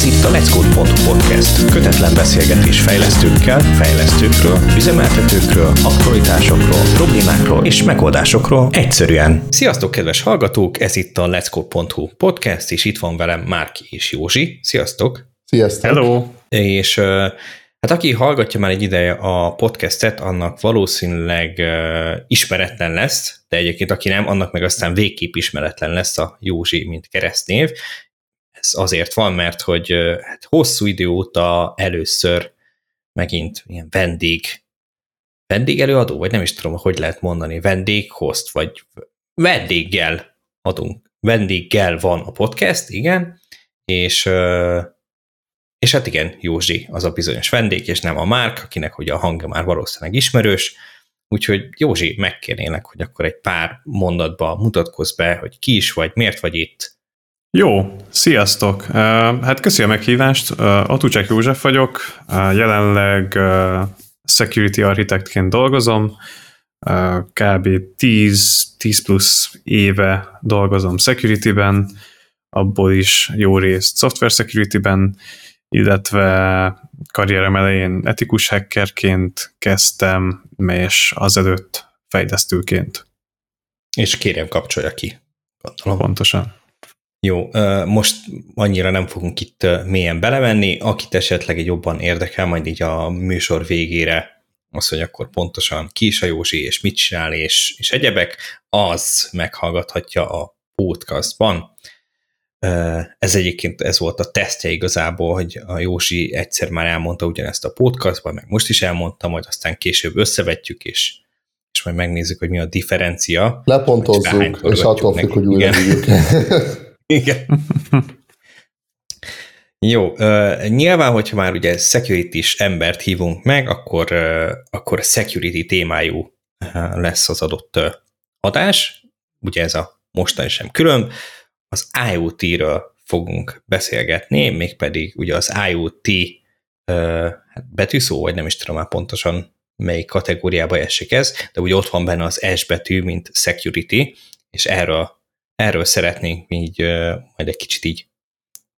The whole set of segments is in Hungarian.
Ez itt a Let's Code podcast. Kötetlen beszélgetés fejlesztőkkel, fejlesztőkről, üzemeltetőkről, aktualitásokról, problémákról és megoldásokról egyszerűen. Sziasztok, kedves hallgatók! Ez itt a Let's Code podcast, és itt van velem Márki és Józsi. Sziasztok! Sziasztok! Hello! És hát aki hallgatja már egy ideje a podcastet, annak valószínűleg ismeretlen lesz, de egyébként aki nem, annak meg aztán végképp ismeretlen lesz a Józsi, mint keresztnév, ez azért van, mert hogy hát hosszú idő óta először megint ilyen vendég, előadó, vagy nem is tudom, hogy lehet mondani, vendéghost, vagy vendéggel adunk, vendéggel van a podcast, igen, és, és hát igen, Józsi az a bizonyos vendég, és nem a Márk, akinek ugye a hangja már valószínűleg ismerős, úgyhogy Józsi, megkérnélek, hogy akkor egy pár mondatba mutatkozz be, hogy ki is vagy, miért vagy itt, jó, sziasztok! Hát köszi a meghívást. Atucsák József vagyok, jelenleg security architektként dolgozom, kb. 10, 10 plusz éve dolgozom security-ben, abból is jó részt software security-ben, illetve karrierem elején etikus hackerként kezdtem, és azelőtt fejlesztőként. És kérem kapcsolja ki. Gondolom. Pontosan. Jó, most annyira nem fogunk itt mélyen belemenni, akit esetleg egy jobban érdekel, majd így a műsor végére az, hogy akkor pontosan ki is a Józsi, és mit csinál, és, és egyebek, az meghallgathatja a podcastban. Ez egyébként ez volt a tesztje igazából, hogy a Józsi egyszer már elmondta ugyanezt a podcastban, meg most is elmondta, majd aztán később összevetjük, és, és majd megnézzük, hogy mi a differencia. Lepontozzuk, és attól függ, hogy újra Igen. Jó, uh, nyilván, hogyha már ugye security embert hívunk meg, akkor, uh, akkor security témájú lesz az adott uh, adás, ugye ez a mostani sem külön, az IoT-ről fogunk beszélgetni, mégpedig ugye az IoT uh, betűszó, vagy nem is tudom már pontosan melyik kategóriába esik ez, de ugye ott van benne az S betű, mint security, és erről erről szeretnénk így majd egy kicsit így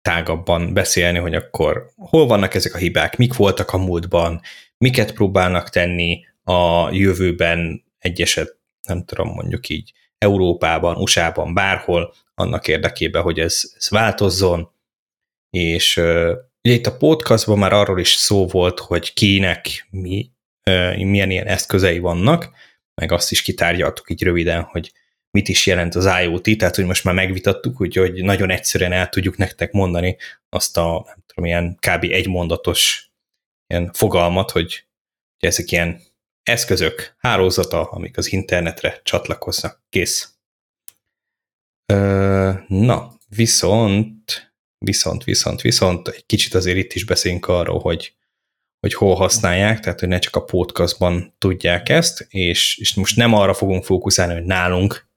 tágabban beszélni, hogy akkor hol vannak ezek a hibák, mik voltak a múltban, miket próbálnak tenni a jövőben egyeset, nem tudom, mondjuk így Európában, USA-ban, bárhol, annak érdekében, hogy ez, ez változzon, és ugye itt a podcastban már arról is szó volt, hogy kinek mi, milyen ilyen eszközei vannak, meg azt is kitárgyaltuk így röviden, hogy mit is jelent az IoT, tehát hogy most már megvitattuk, úgyhogy nagyon egyszerűen el tudjuk nektek mondani azt a, nem tudom, ilyen kb. egymondatos ilyen fogalmat, hogy ezek ilyen eszközök, hálózata, amik az internetre csatlakoznak. Kész. Ö, na, viszont, viszont, viszont, viszont egy kicsit azért itt is beszélünk arról, hogy, hogy hol használják, tehát hogy ne csak a podcastban tudják ezt, és, és most nem arra fogunk fókuszálni, hogy nálunk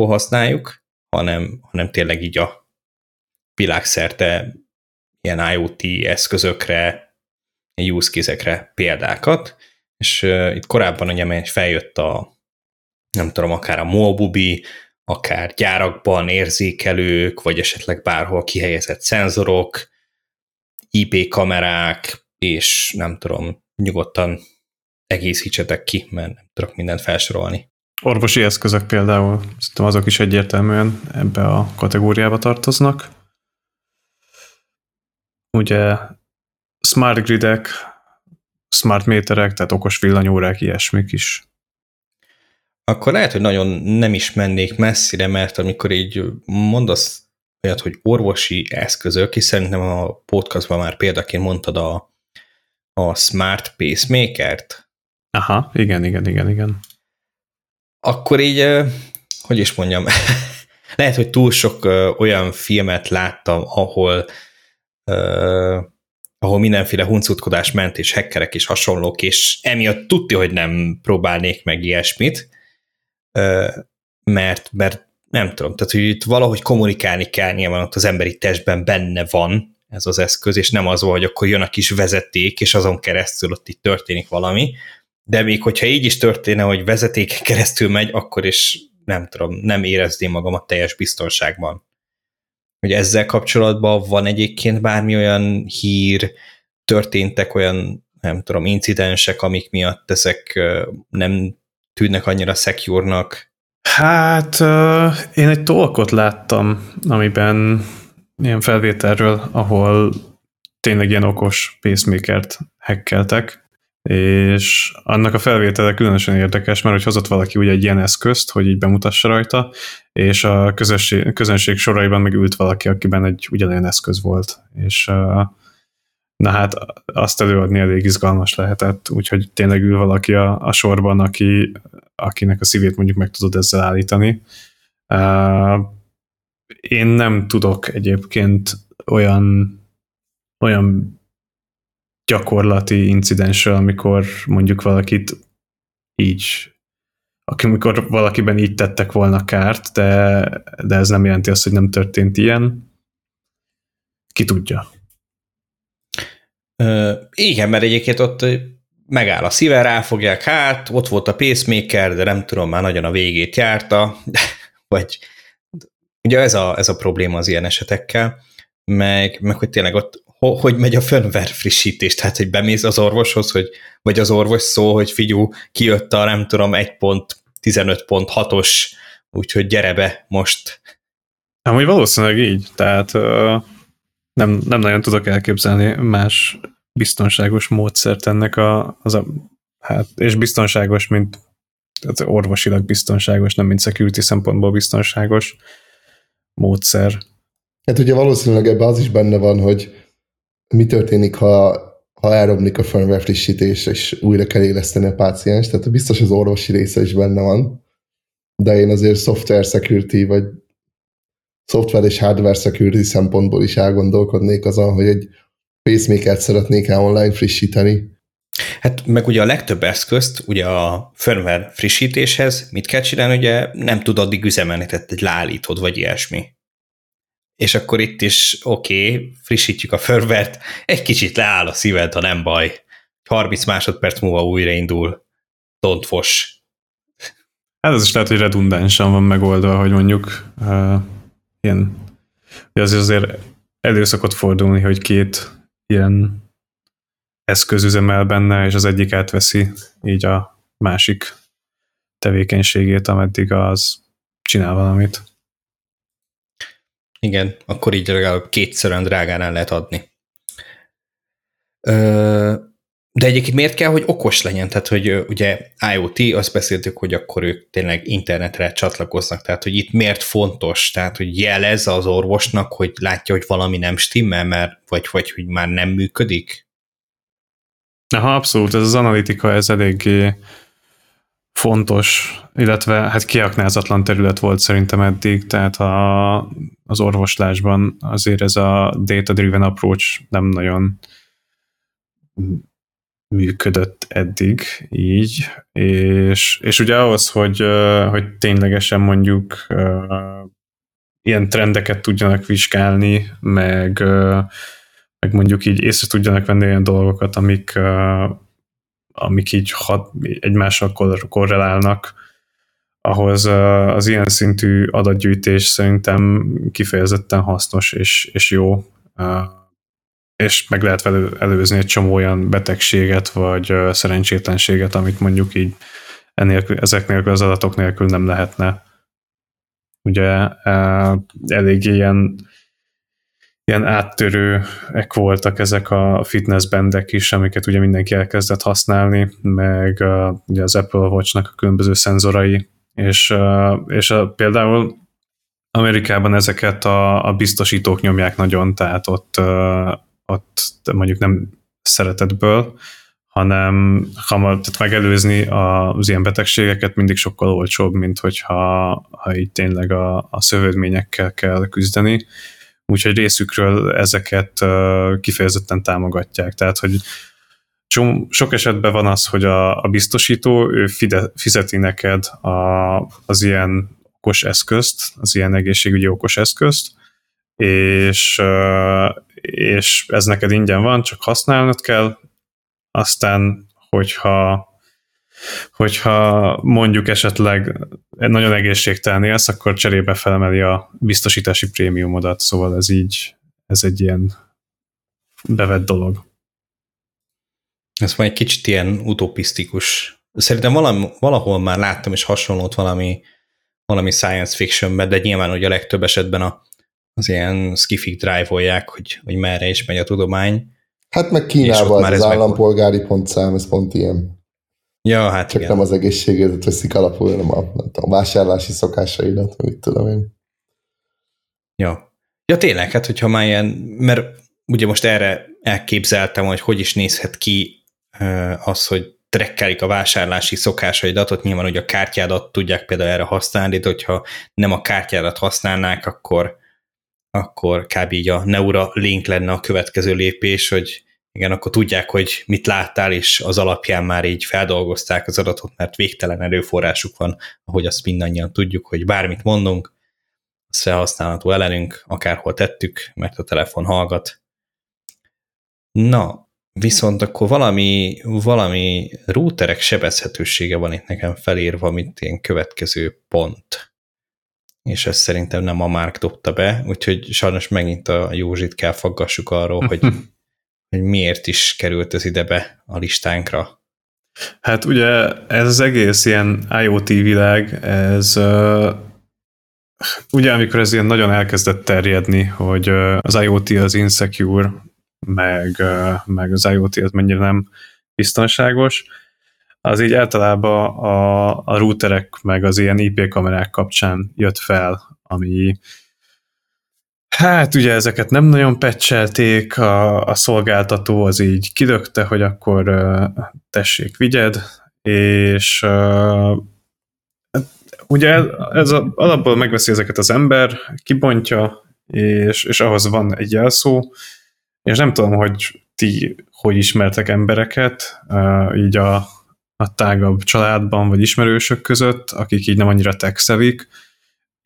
hol használjuk, hanem, hanem tényleg így a világszerte ilyen IoT eszközökre, use case példákat, és uh, itt korábban ugye feljött a, nem tudom, akár a Mobubi, akár gyárakban érzékelők, vagy esetleg bárhol kihelyezett szenzorok, IP kamerák, és nem tudom, nyugodtan egészítsetek ki, mert nem tudok mindent felsorolni. Orvosi eszközök például, szerintem azok is egyértelműen ebbe a kategóriába tartoznak. Ugye smart gridek, smart méterek, tehát okos villanyórák, ilyesmik is. Akkor lehet, hogy nagyon nem is mennék messzire, mert amikor így mondasz olyat, hogy orvosi eszközök, és szerintem a podcastban már példaként mondtad a, a smart pacemaker-t. Aha, igen, igen, igen, igen akkor így, hogy is mondjam, lehet, hogy túl sok olyan filmet láttam, ahol ahol mindenféle huncutkodás ment, és hackerek és hasonlók, és emiatt tudti, hogy nem próbálnék meg ilyesmit, mert, mert nem tudom, tehát hogy itt valahogy kommunikálni kell, nyilván ott az emberi testben benne van ez az eszköz, és nem az, hogy akkor jön a kis vezeték, és azon keresztül ott itt történik valami, de még hogyha így is történne, hogy vezetéken keresztül megy, akkor is nem tudom, nem érezném magamat teljes biztonságban. hogy ezzel kapcsolatban van egyébként bármi olyan hír, történtek olyan, nem tudom, incidensek, amik miatt ezek nem tűnnek annyira secure-nak? Hát én egy tolkot láttam, amiben ilyen felvételről, ahol tényleg ilyen okos pacemakert hackeltek, és annak a felvétele különösen érdekes, mert hogy hozott valaki ugye egy ilyen eszközt, hogy így bemutassa rajta, és a közösség, közönség soraiban meg ült valaki, akiben egy ugyanilyen eszköz volt, és na hát azt előadni elég izgalmas lehetett, úgyhogy tényleg ül valaki a, a sorban, aki, akinek a szívét mondjuk meg tudod ezzel állítani. Én nem tudok egyébként olyan olyan gyakorlati incidensről, amikor mondjuk valakit így, amikor valakiben így tettek volna kárt, de, de ez nem jelenti azt, hogy nem történt ilyen. Ki tudja. Ö, igen, mert egyébként ott megáll a szíve, ráfogják hát, ott volt a pacemaker, de nem tudom, már nagyon a végét járta, vagy ugye ez a, ez a probléma az ilyen esetekkel, meg, meg hogy tényleg ott hogy megy a firmware frissítés, tehát hogy bemész az orvoshoz, hogy, vagy az orvos szó, hogy figyú, kijött a nem tudom 1.15.6-os, úgyhogy gyere be most. Hogy valószínűleg így, tehát nem, nem nagyon tudok elképzelni más biztonságos módszert ennek a, az a hát, és biztonságos, mint tehát orvosilag biztonságos, nem mint security szempontból biztonságos módszer. Hát ugye valószínűleg ebben az is benne van, hogy mi történik, ha, ha elromlik a firmware frissítés, és újra kell éleszteni a páciens, tehát biztos az orvosi része is benne van, de én azért software security, vagy software és hardware security szempontból is elgondolkodnék azon, hogy egy pacemaker-t szeretnék el online frissíteni. Hát meg ugye a legtöbb eszközt, ugye a firmware frissítéshez mit kell csinálni, ugye nem tud addig üzemelni, tehát egy leállítod, vagy ilyesmi és akkor itt is oké, okay, frissítjük a firmware egy kicsit leáll a szíved, ha nem baj. 30 másodperc múlva újraindul. Don't fos. Hát ez is lehet, hogy redundánsan van megoldva, hogy mondjuk uh, ilyen, az azért elő szokott fordulni, hogy két ilyen eszköz üzemel benne, és az egyik átveszi így a másik tevékenységét, ameddig az csinál valamit. Igen, akkor így legalább kétszerűen drágán el lehet adni. Ö, de egyébként miért kell, hogy okos legyen? Tehát, hogy ugye IoT, azt beszéltük, hogy akkor ők tényleg internetre csatlakoznak, tehát, hogy itt miért fontos? Tehát, hogy jelez az orvosnak, hogy látja, hogy valami nem stimmel, mert, vagy, vagy hogy már nem működik? Aha, abszolút, ez az analitika, ez eléggé fontos, illetve hát kiaknázatlan terület volt szerintem eddig, tehát a, az orvoslásban azért ez a data-driven approach nem nagyon működött eddig így, és, és ugye ahhoz, hogy, hogy ténylegesen mondjuk ilyen trendeket tudjanak vizsgálni, meg, meg mondjuk így észre tudjanak venni olyan dolgokat, amik amik így hat, egymással korrelálnak, ahhoz az ilyen szintű adatgyűjtés szerintem kifejezetten hasznos és, és jó, és meg lehet előzni egy csomó olyan betegséget, vagy szerencsétlenséget, amit mondjuk így ennélkül, ezek nélkül az adatok nélkül nem lehetne. Ugye elég ilyen ilyen áttörőek voltak ezek a fitness bendek is, amiket ugye mindenki elkezdett használni, meg uh, ugye az Apple Watch-nak a különböző szenzorai, és, uh, és a, például Amerikában ezeket a, a biztosítók nyomják nagyon, tehát ott, uh, ott mondjuk nem szeretetből, hanem hamar, tehát megelőzni az ilyen betegségeket mindig sokkal olcsóbb, mint hogyha ha így tényleg a, a szövődményekkel kell küzdeni úgyhogy részükről ezeket kifejezetten támogatják. Tehát, hogy sok esetben van az, hogy a, a biztosító ő fide, fizeti neked a, az ilyen okos eszközt, az ilyen egészségügyi okos eszközt, és, és ez neked ingyen van, csak használnod kell, aztán, hogyha hogyha mondjuk esetleg nagyon egészségtelen élsz, akkor cserébe felemeli a biztosítási prémiumodat, szóval ez így, ez egy ilyen bevett dolog. Ez majd egy kicsit ilyen utopisztikus. Szerintem valami, valahol már láttam is hasonlót valami, valami science fictionben, de nyilván hogy a legtöbb esetben a, az ilyen skifik drive-olják, hogy, hogy merre is megy a tudomány. Hát meg Kínában az, az állampolgári meg... pontszám, ez pont ilyen. Ja, hát Csak igen. nem az egészségedet veszik alapul, hanem a, nem tudom, vásárlási szokásaidat, mit tudom én. Ja. Ja, tényleg, hát hogyha már ilyen, mert ugye most erre elképzeltem, hogy hogy is nézhet ki az, hogy trekkelik a vásárlási szokásaidat, ott nyilván hogy a kártyádat tudják például erre használni, de hogyha nem a kártyádat használnák, akkor, akkor kb. így a Neura Link lenne a következő lépés, hogy igen, akkor tudják, hogy mit láttál, és az alapján már így feldolgozták az adatot, mert végtelen erőforrásuk van, ahogy azt mindannyian tudjuk, hogy bármit mondunk, az felhasználható ellenünk, akárhol tettük, mert a telefon hallgat. Na, viszont akkor valami, valami routerek sebezhetősége van itt nekem felírva, mint ilyen következő pont. És ezt szerintem nem a Mark dobta be, úgyhogy sajnos megint a Józsit kell faggassuk arról, hogy hogy miért is került ez ide be a listánkra. Hát ugye ez az egész ilyen IoT világ, ez ugye amikor ez ilyen nagyon elkezdett terjedni, hogy az IoT az insecure, meg, meg az IoT az mennyire nem biztonságos, az így általában a, a routerek meg az ilyen IP kamerák kapcsán jött fel, ami Hát ugye ezeket nem nagyon pecselték, a, a szolgáltató az így kidögte, hogy akkor uh, tessék, vigyed, és uh, ugye ez a, alapból megveszi ezeket az ember, kibontja, és, és ahhoz van egy jelszó, és nem tudom, hogy ti hogy ismertek embereket, így a, a tágabb családban, vagy ismerősök között, akik így nem annyira tech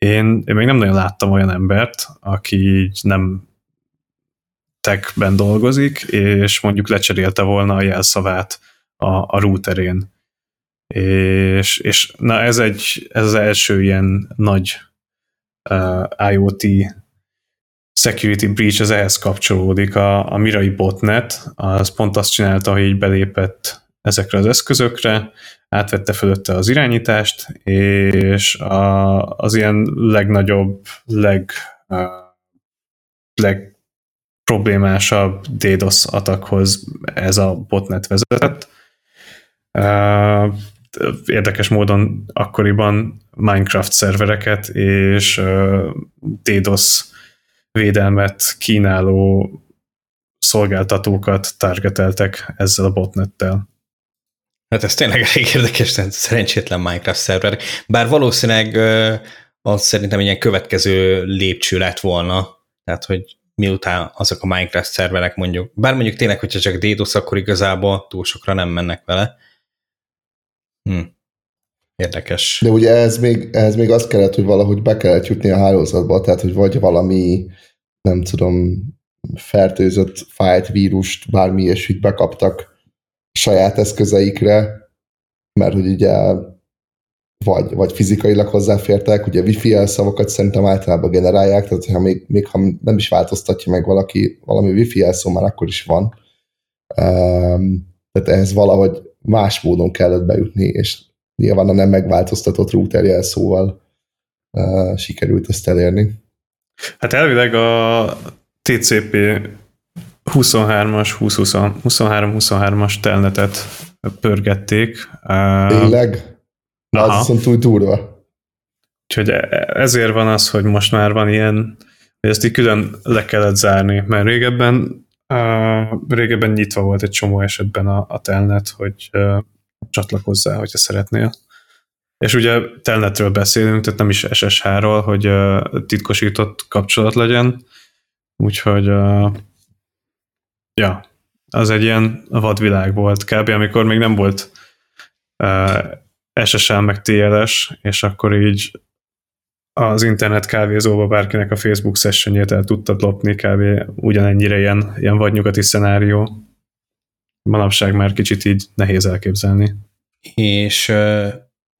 én, én még nem nagyon láttam olyan embert, aki így nem techben dolgozik, és mondjuk lecserélte volna a jelszavát a, a routerén. És, és na ez, egy, ez az első ilyen nagy uh, IoT security breach, az ehhez kapcsolódik. A, a Mirai botnet, az pont azt csinálta, hogy így belépett ezekre az eszközökre, átvette fölötte az irányítást, és a, az ilyen legnagyobb, leg, legproblémásabb DDoS atakhoz ez a botnet vezetett. Érdekes módon akkoriban Minecraft szervereket és DDoS védelmet kínáló szolgáltatókat targeteltek ezzel a botnettel. Hát ez tényleg elég érdekes, szerencsétlen Minecraft szerver. Bár valószínűleg az szerintem egy ilyen következő lépcső lett volna, tehát hogy miután azok a Minecraft szerverek mondjuk, bár mondjuk tényleg, hogyha csak DDoS, akkor igazából túl sokra nem mennek vele. Hm. Érdekes. De ugye ez még, ez még az kellett, hogy valahogy be kellett jutni a hálózatba, tehát hogy vagy valami, nem tudom, fertőzött fájlt vírust, bármi ilyesmit bekaptak saját eszközeikre, mert hogy ugye vagy, vagy fizikailag hozzáfértek, ugye wifi elszavakat szerintem általában generálják, tehát ha még, még ha nem is változtatja meg valaki valami wifi elszó, már akkor is van. Um, tehát ehhez valahogy más módon kellett bejutni, és nyilván a nem megváltoztatott router jelszóval uh, sikerült ezt elérni. Hát elvileg a TCP 23-as, 23-23-as telnetet pörgették. Tényleg? Na, az viszont túl durva. Úgyhogy e- ezért van az, hogy most már van ilyen, hogy ezt így külön le kellett zárni, mert régebben, uh, régebben nyitva volt egy csomó esetben a, a telnet, hogy uh, csatlakozzál, hogyha szeretnél. És ugye telnetről beszélünk, tehát nem is SSH-ról, hogy uh, titkosított kapcsolat legyen, úgyhogy uh, Ja, az egy ilyen vadvilág volt kb. amikor még nem volt uh, SSL meg TLS, és akkor így az internet kávézóba bárkinek a Facebook sessionjét el tudtad lopni kb. ugyanennyire ilyen, ilyen vadnyugati szenárió. Manapság már kicsit így nehéz elképzelni. És,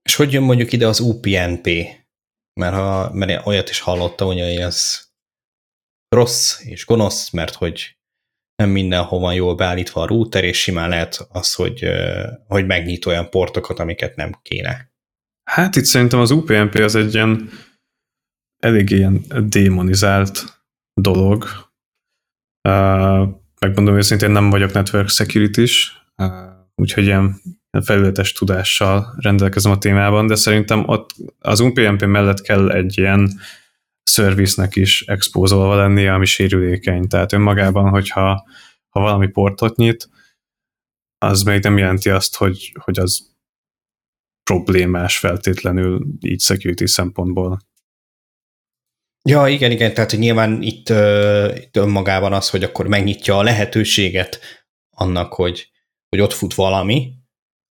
és hogy jön mondjuk ide az UPnP? Mert, ha, mert olyat is hallottam, hogy ez rossz és gonosz, mert hogy nem mindenhol van jól beállítva a router, és simán lehet az, hogy, hogy megnyit olyan portokat, amiket nem kéne. Hát itt szerintem az UPnP az egy ilyen elég ilyen démonizált dolog. Uh, megmondom őszintén, nem vagyok network security is, uh, úgyhogy ilyen felületes tudással rendelkezem a témában, de szerintem ott az UPnP mellett kell egy ilyen szerviznek is expózolva lennie, ami sérülékeny. Tehát önmagában, hogyha ha valami portot nyit, az még nem jelenti azt, hogy, hogy az problémás feltétlenül így security szempontból. Ja, igen, igen, tehát hogy nyilván itt, uh, itt önmagában az, hogy akkor megnyitja a lehetőséget annak, hogy, hogy ott fut valami,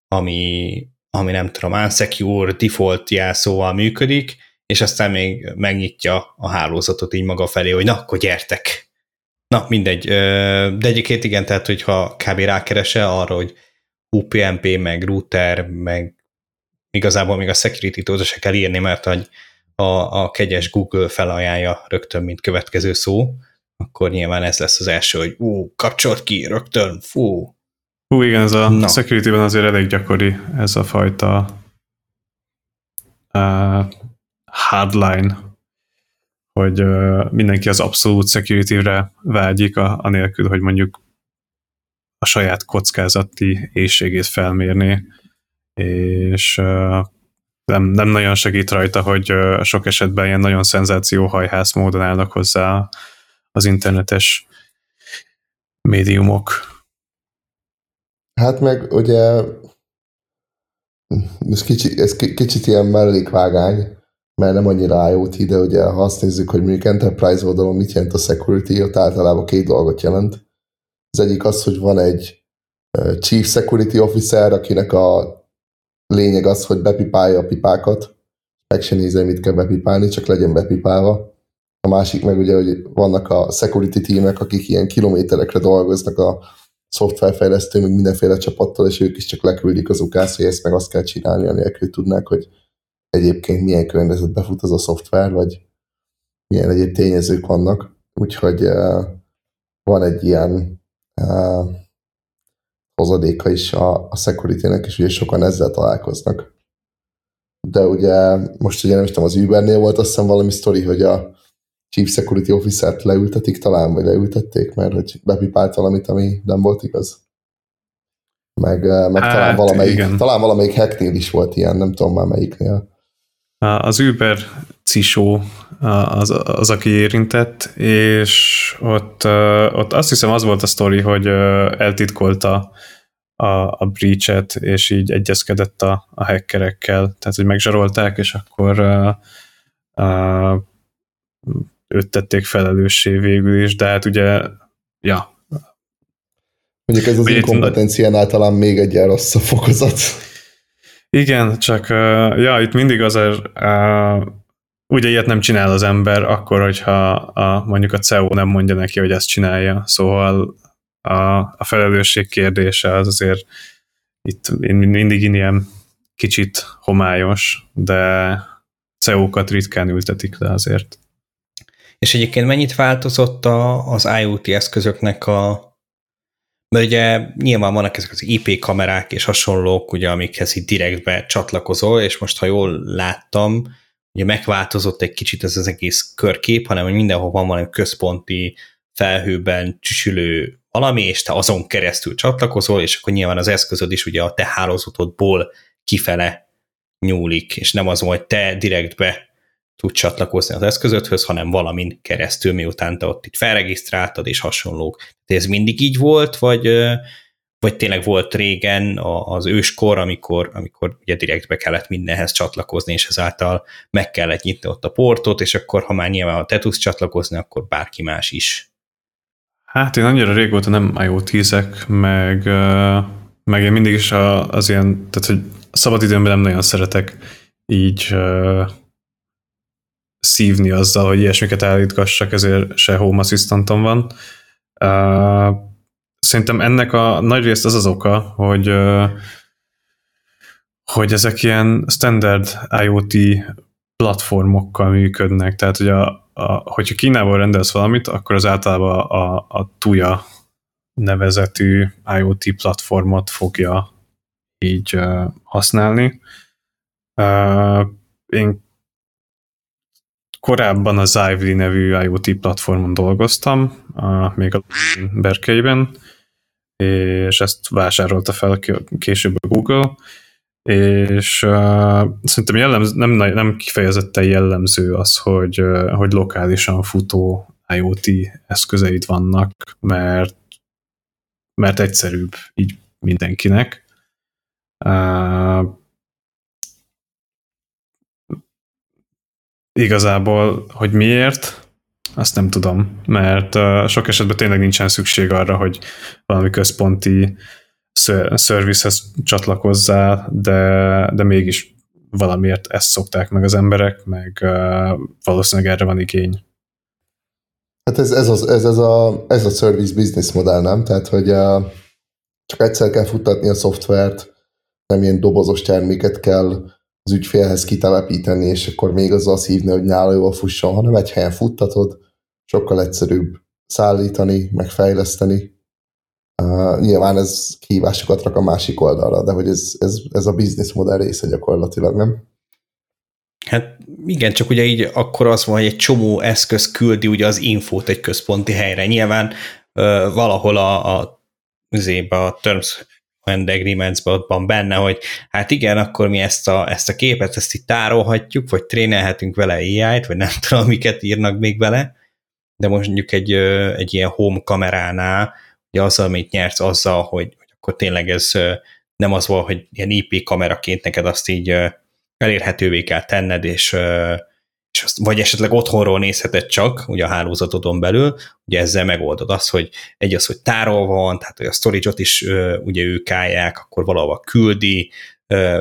ami, ami nem tudom, unsecure default jelszóval működik, és aztán még megnyitja a hálózatot így maga felé, hogy na, akkor gyertek. Na, mindegy. De egyébként igen, tehát hogyha kb. rákerese arra, hogy UPnP, meg router, meg igazából még a security tóza se kell írni, mert hogy a, a kegyes Google felajánlja rögtön, mint következő szó, akkor nyilván ez lesz az első, hogy ú, kapcsolt ki rögtön, fú. Hú, igen, ez a no. security-ben azért elég gyakori ez a fajta uh, hardline, hogy mindenki az abszolút security-re vágyik, anélkül, hogy mondjuk a saját kockázati éjségét felmérni, és nem, nem nagyon segít rajta, hogy sok esetben ilyen nagyon szenzációhajhász módon állnak hozzá az internetes médiumok. Hát meg ugye ez kicsit, ez kicsit ilyen mellékvágány, mert nem annyira IoT, de ugye ha azt nézzük, hogy mondjuk Enterprise oldalon mit jelent a security, ott általában két dolgot jelent. Az egyik az, hogy van egy Chief Security Officer, akinek a lényeg az, hogy bepipálja a pipákat, meg se nézze, mit kell bepipálni, csak legyen bepipálva. A másik meg ugye, hogy vannak a security teamek, akik ilyen kilométerekre dolgoznak a szoftverfejlesztő, meg mindenféle csapattal, és ők is csak leküldik az ukász, hogy ezt meg azt kell csinálni, anélkül tudnák, hogy egyébként milyen környezetbe fut az a szoftver, vagy milyen egyéb tényezők vannak. Úgyhogy uh, van egy ilyen uh, hozadéka is a, a security-nek, és ugye sokan ezzel találkoznak. De ugye most ugye nem is tudom, az Ubernél volt azt hiszem valami sztori, hogy a Chief Security Officer-t leültetik talán, vagy leültették, mert hogy bepipált valamit, ami nem volt igaz. Meg, meg hát, talán, valamelyik, igen. talán valamelyik hacknél is volt ilyen, nem tudom már melyiknél. Az Uber cisó az, az, aki érintett, és ott, ott azt hiszem az volt a sztori, hogy eltitkolta a, a breach-et, és így egyezkedett a, a hackerekkel, tehát hogy megzsarolták, és akkor uh, őt tették felelőssé végül is, de hát ugye, ja. Mondjuk ez az inkompetencián talán még egy rosszabb fokozat. Igen, csak ja, itt mindig az a, uh, ugye ilyet nem csinál az ember, akkor, hogyha a, mondjuk a CEO nem mondja neki, hogy ezt csinálja. Szóval a, a felelősség kérdése az azért itt mindig ilyen kicsit homályos, de CEO-kat ritkán ültetik le azért. És egyébként mennyit változott a, az IoT eszközöknek a mert ugye nyilván vannak ezek az IP kamerák és hasonlók, ugye, amikhez itt direktbe csatlakozol, és most, ha jól láttam, ugye megváltozott egy kicsit ez az egész körkép, hanem hogy mindenhol van valami központi felhőben csücsülő valami, és te azon keresztül csatlakozol, és akkor nyilván az eszközöd is ugye a te hálózatodból kifele nyúlik, és nem az, hogy te direktbe tud csatlakozni az eszközödhöz, hanem valamin keresztül, miután te ott itt felregisztráltad, és hasonlók. De ez mindig így volt, vagy, vagy tényleg volt régen az őskor, amikor, amikor ugye direktbe kellett mindenhez csatlakozni, és ezáltal meg kellett nyitni ott a portot, és akkor, ha már nyilván ha te tudsz csatlakozni, akkor bárki más is. Hát én annyira régóta nem IoT-zek, meg, meg én mindig is az ilyen, tehát hogy szabadidőmben nem nagyon szeretek így szívni azzal, hogy ilyesmiket állítgassak, ezért se Home Assistantom van. Uh, szerintem ennek a nagy részt az az oka, hogy hogy ezek ilyen standard IoT platformokkal működnek, tehát hogy a, a, hogyha Kínával rendelsz valamit, akkor az általában a, a Tuya nevezetű IoT platformot fogja így uh, használni. Uh, én korábban a Zively nevű IoT platformon dolgoztam, uh, még a Berkeiben, és ezt vásárolta fel később a Google, és uh, szerintem jellemz, nem, nem kifejezetten jellemző az, hogy, uh, hogy lokálisan futó IoT eszközeid vannak, mert, mert egyszerűbb így mindenkinek. Uh, igazából, hogy miért, azt nem tudom, mert sok esetben tényleg nincsen szükség arra, hogy valami központi szervizhez csatlakozzál, de, de mégis valamiért ezt szokták meg az emberek, meg valószínűleg erre van igény. Hát ez, ez, az, ez, ez, a, ez a service business modell, nem? Tehát, hogy csak egyszer kell futtatni a szoftvert, nem ilyen dobozos terméket kell az ügyfélhez kitelepíteni, és akkor még az hívni, hogy nála jól fusson, hanem egy helyen futtatod, sokkal egyszerűbb szállítani, megfejleszteni. Uh, nyilván ez kihívásokat rak a másik oldalra, de hogy ez, ez, ez a business modell része gyakorlatilag, nem? Hát igen, csak ugye így akkor az van, hogy egy csomó eszköz küldi ugye az infót egy központi helyre. Nyilván ö, valahol a, a, a Terms and agreements van benne, hogy hát igen, akkor mi ezt a, ezt a képet, ezt itt tárolhatjuk, vagy trénelhetünk vele AI-t, vagy nem tudom, miket írnak még vele, de most mondjuk egy, egy ilyen home kameránál, ugye azzal, amit nyersz, azzal, hogy, hogy akkor tényleg ez nem az volt, hogy ilyen IP kameraként neked azt így elérhetővé kell tenned, és, és azt, vagy esetleg otthonról nézheted csak, ugye a hálózatodon belül, ugye ezzel megoldod azt, hogy egy az, hogy tárolva van, tehát hogy a storage-ot is ugye ők állják, akkor valahova küldi,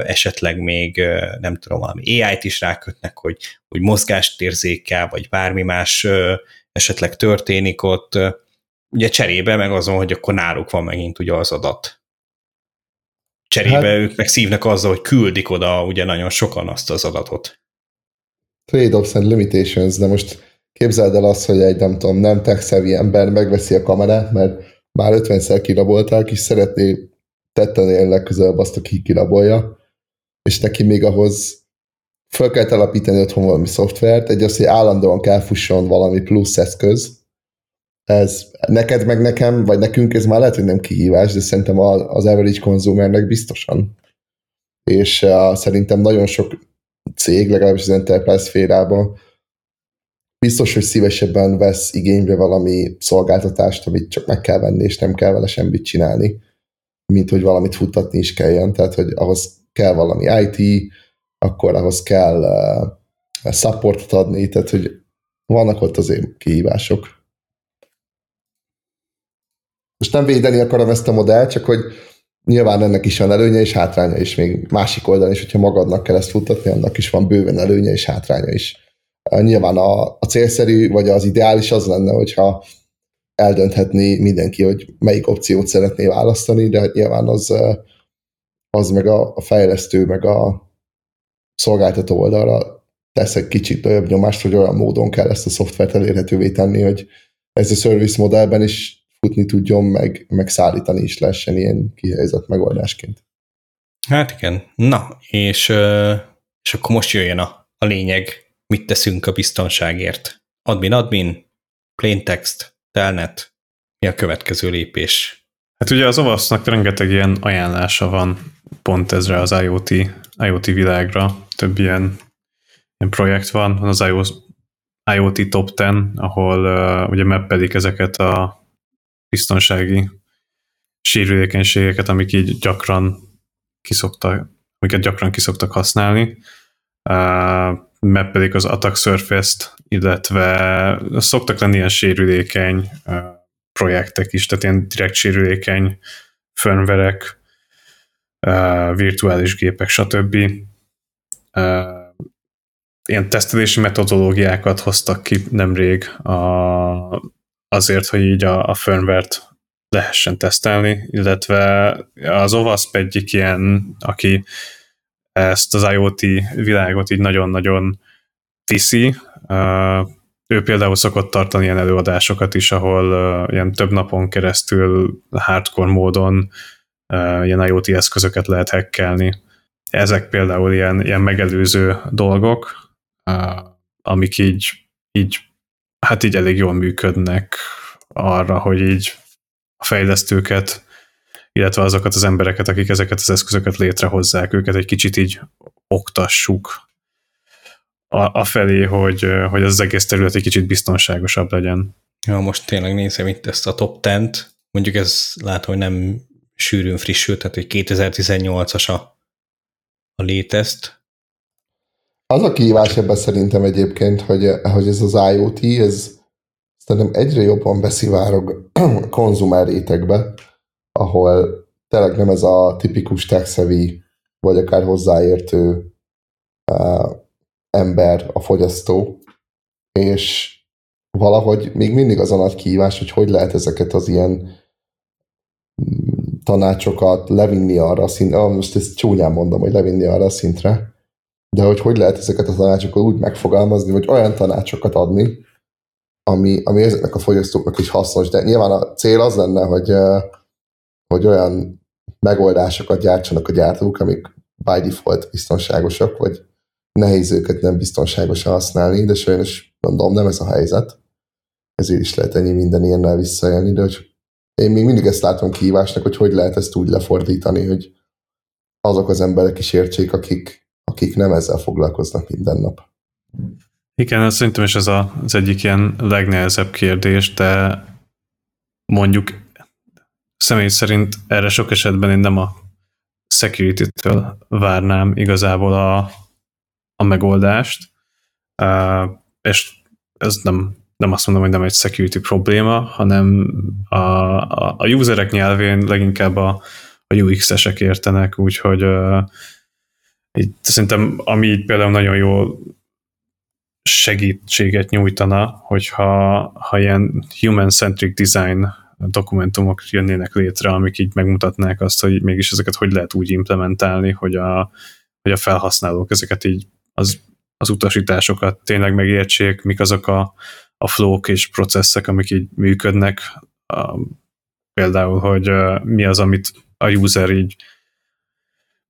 esetleg még nem tudom, valami AI-t is rákötnek, hogy, hogy mozgást érzékel, vagy bármi más esetleg történik ott, ugye cserébe meg azon, hogy akkor náluk van megint ugye az adat. Cserébe hát, ők meg szívnak azzal, hogy küldik oda ugye nagyon sokan azt az adatot. Trade-offs and limitations, de most képzeld el azt, hogy egy nem tudom, nem tech ember megveszi a kamerát, mert már 50-szer kirabolták, és szeretné tetten legközelebb azt, aki kirabolja, és neki még ahhoz fel kell telepíteni otthon valami szoftvert, egy az, hogy állandóan kell fusson valami plusz eszköz, ez neked meg nekem, vagy nekünk ez már lehet, hogy nem kihívás, de szerintem az average konzumernek biztosan. És uh, szerintem nagyon sok cég, legalábbis az enterprise szférában biztos, hogy szívesebben vesz igénybe valami szolgáltatást, amit csak meg kell venni, és nem kell vele semmit csinálni, mint hogy valamit futtatni is kelljen. Tehát, hogy ahhoz kell valami IT, akkor ahhoz kell uh, supportot adni, tehát, hogy vannak ott azért kihívások. Most nem védeni akarom ezt a modellt, csak hogy nyilván ennek is van előnye és hátránya is, még másik oldalon is, hogyha magadnak kell ezt futtatni, annak is van bőven előnye és hátránya is. Nyilván a, a célszerű, vagy az ideális az lenne, hogyha eldönthetné mindenki, hogy melyik opciót szeretné választani, de hát nyilván az, az meg a, a fejlesztő, meg a szolgáltató oldalra tesz egy kicsit nagyobb nyomást, hogy olyan módon kell ezt a szoftvert elérhetővé tenni, hogy ez a service modellben is futni tudjon, meg, meg szállítani is lehessen ilyen kihelyezett megoldásként. Hát igen. Na, és, és akkor most jöjjön a, a lényeg, mit teszünk a biztonságért. Admin, admin, plaintext, telnet, mi a következő lépés? Hát ugye az ovasznak rengeteg ilyen ajánlása van pont ezre az IoT, IoT világra. Több ilyen, ilyen projekt van, van az IoT Top 10, ahol uh, ugye mappedik ezeket a biztonsági sérülékenységeket, amik így gyakran kiszoktak, amiket gyakran kiszoktak használni. Uh, pedig az Attack Surface-t, illetve szoktak lenni ilyen sérülékeny projektek is, tehát ilyen direkt sérülékeny firmverek, uh, virtuális gépek, stb. Uh, ilyen tesztelési metodológiákat hoztak ki nemrég a azért, hogy így a, a firmware-t lehessen tesztelni, illetve az OWASP egyik ilyen, aki ezt az IoT világot így nagyon-nagyon viszi. Ő például szokott tartani ilyen előadásokat is, ahol ilyen több napon keresztül hardcore módon ilyen IoT eszközöket lehet hackelni. Ezek például ilyen, ilyen megelőző dolgok, amik így, így, hát így elég jól működnek arra, hogy így a fejlesztőket, illetve azokat az embereket, akik ezeket az eszközöket létrehozzák, őket egy kicsit így oktassuk a, a felé, hogy, hogy az egész terület egy kicsit biztonságosabb legyen. Ja, most tényleg nézem itt ezt a top 10 mondjuk ez látom, hogy nem sűrűn frissült, tehát hogy 2018-as a, a létezt. Az a kihívás ebben szerintem egyébként, hogy, hogy ez az IoT, ez szerintem egyre jobban beszivárog a konzumer rétegbe, ahol tényleg nem ez a tipikus tech vagy akár hozzáértő uh, ember a fogyasztó, és valahogy még mindig az a nagy kihívás, hogy hogy lehet ezeket az ilyen tanácsokat levinni arra a szintre, ah, most ezt csúnyán mondom, hogy levinni arra a szintre, de hogy hogy lehet ezeket a tanácsokat úgy megfogalmazni, vagy olyan tanácsokat adni, ami, ami ezeknek a fogyasztóknak is hasznos, de nyilván a cél az lenne, hogy, hogy olyan megoldásokat gyártsanak a gyártók, amik by default biztonságosak, vagy nehéz őket nem biztonságosan használni, de sajnos mondom, nem ez a helyzet. Ezért is lehet ennyi minden ilyennel visszajelni, de hogy én még mindig ezt látom kihívásnak, hogy hogy lehet ezt úgy lefordítani, hogy azok az emberek is értsék, akik, akik nem ezzel foglalkoznak minden nap. Igen, azt szerintem is ez a, az egyik ilyen legnehezebb kérdés, de mondjuk személy szerint erre sok esetben én nem a security-től várnám igazából a, a megoldást, uh, és ez nem, nem azt mondom, hogy nem egy security probléma, hanem a, a, a userek nyelvén leginkább a, a UX-esek értenek, úgyhogy uh, így, szerintem ami így például nagyon jól segítséget nyújtana, hogyha ha ilyen human-centric design dokumentumok jönnének létre, amik így megmutatnák azt, hogy mégis ezeket hogy lehet úgy implementálni, hogy a, hogy a felhasználók ezeket így az, az utasításokat tényleg megértsék, mik azok a, a flók és processzek, amik így működnek. Például, hogy mi az, amit a user így